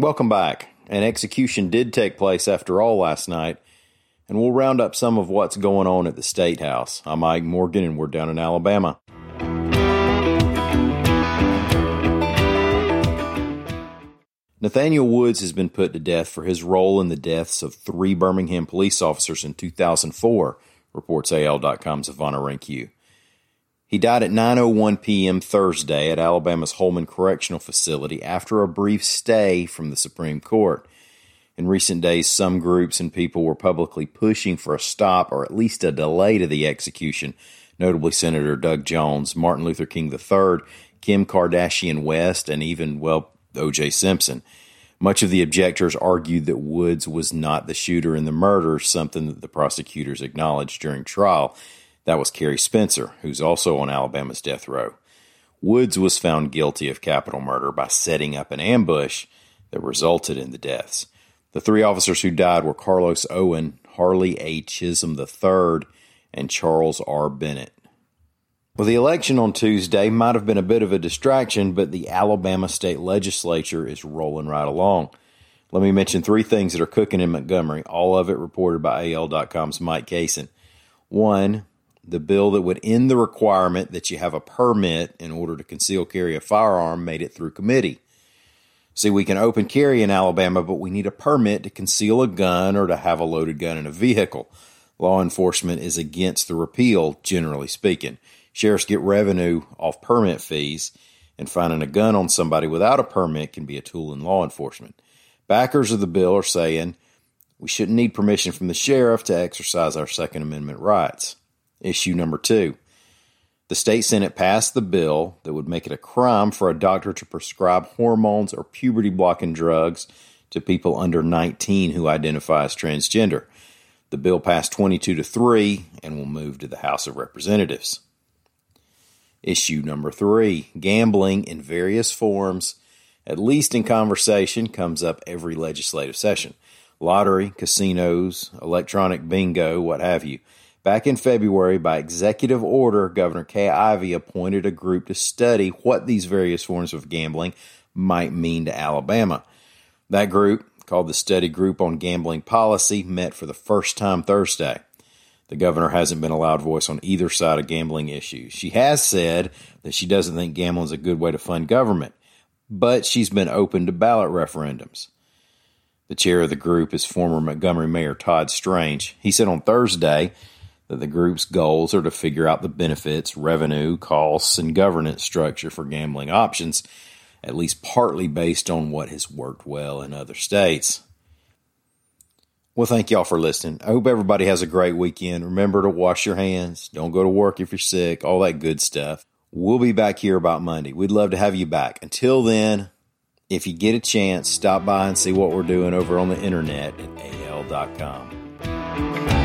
Welcome back. An execution did take place after all last night, and we'll round up some of what's going on at the State House. I'm Mike Morgan, and we're down in Alabama. Nathaniel Woods has been put to death for his role in the deaths of three Birmingham police officers in 2004, reports AL.com's Ivana Hrynkiw. He died at 9:01 p.m. Thursday at Alabama's Holman Correctional Facility after a brief stay from the Supreme Court. In recent days, some groups and people were publicly pushing for a stop or at least a delay to the execution, notably Senator Doug Jones, Martin Luther King III, Kim Kardashian West, and even, well, O.J. Simpson. Much of the objectors argued that Woods was not the shooter in the murder, something that the prosecutors acknowledged during trial. That was Kerry Spencer, who's also on Alabama's death row. Woods was found guilty of capital murder by setting up an ambush that resulted in the deaths. The three officers who died were Carlos Owen, Harley A. Chisholm III, and Charles R. Bennett. Well, the election on Tuesday might have been a bit of a distraction, but the Alabama state legislature is rolling right along. Let me mention three things that are cooking in Montgomery, all of it reported by AL.com's Mike Cason. One, the bill that would end the requirement that you have a permit in order to conceal carry a firearm made it through committee. See, we can open carry in Alabama, but we need a permit to conceal a gun or to have a loaded gun in a vehicle. Law enforcement is against the repeal, generally speaking. Sheriffs get revenue off permit fees, and finding a gun on somebody without a permit can be a tool in law enforcement. Backers of the bill are saying we shouldn't need permission from the sheriff to exercise our Second Amendment rights. Issue number two. The state Senate passed the bill that would make it a crime for a doctor to prescribe hormones or puberty blocking drugs to people under 19 who identify as transgender. The bill passed 22 to 3 and will move to the House of Representatives. Issue number three gambling in various forms, at least in conversation, comes up every legislative session. Lottery, casinos, electronic bingo, what have you. Back in February, by executive order, Governor Kay Ivey appointed a group to study what these various forms of gambling might mean to Alabama. That group, called the Study Group on Gambling Policy, met for the first time Thursday. The governor hasn't been allowed voice on either side of gambling issues. She has said that she doesn't think gambling is a good way to fund government, but she's been open to ballot referendums. The chair of the group is former Montgomery Mayor Todd Strange. He said on Thursday that the group's goals are to figure out the benefits, revenue, costs, and governance structure for gambling options, at least partly based on what has worked well in other states. Well, thank y'all for listening. I hope everybody has a great weekend. Remember to wash your hands. Don't go to work if you're sick, all that good stuff. We'll be back here about Monday. We'd love to have you back. Until then, if you get a chance, stop by and see what we're doing over on the internet at al.com.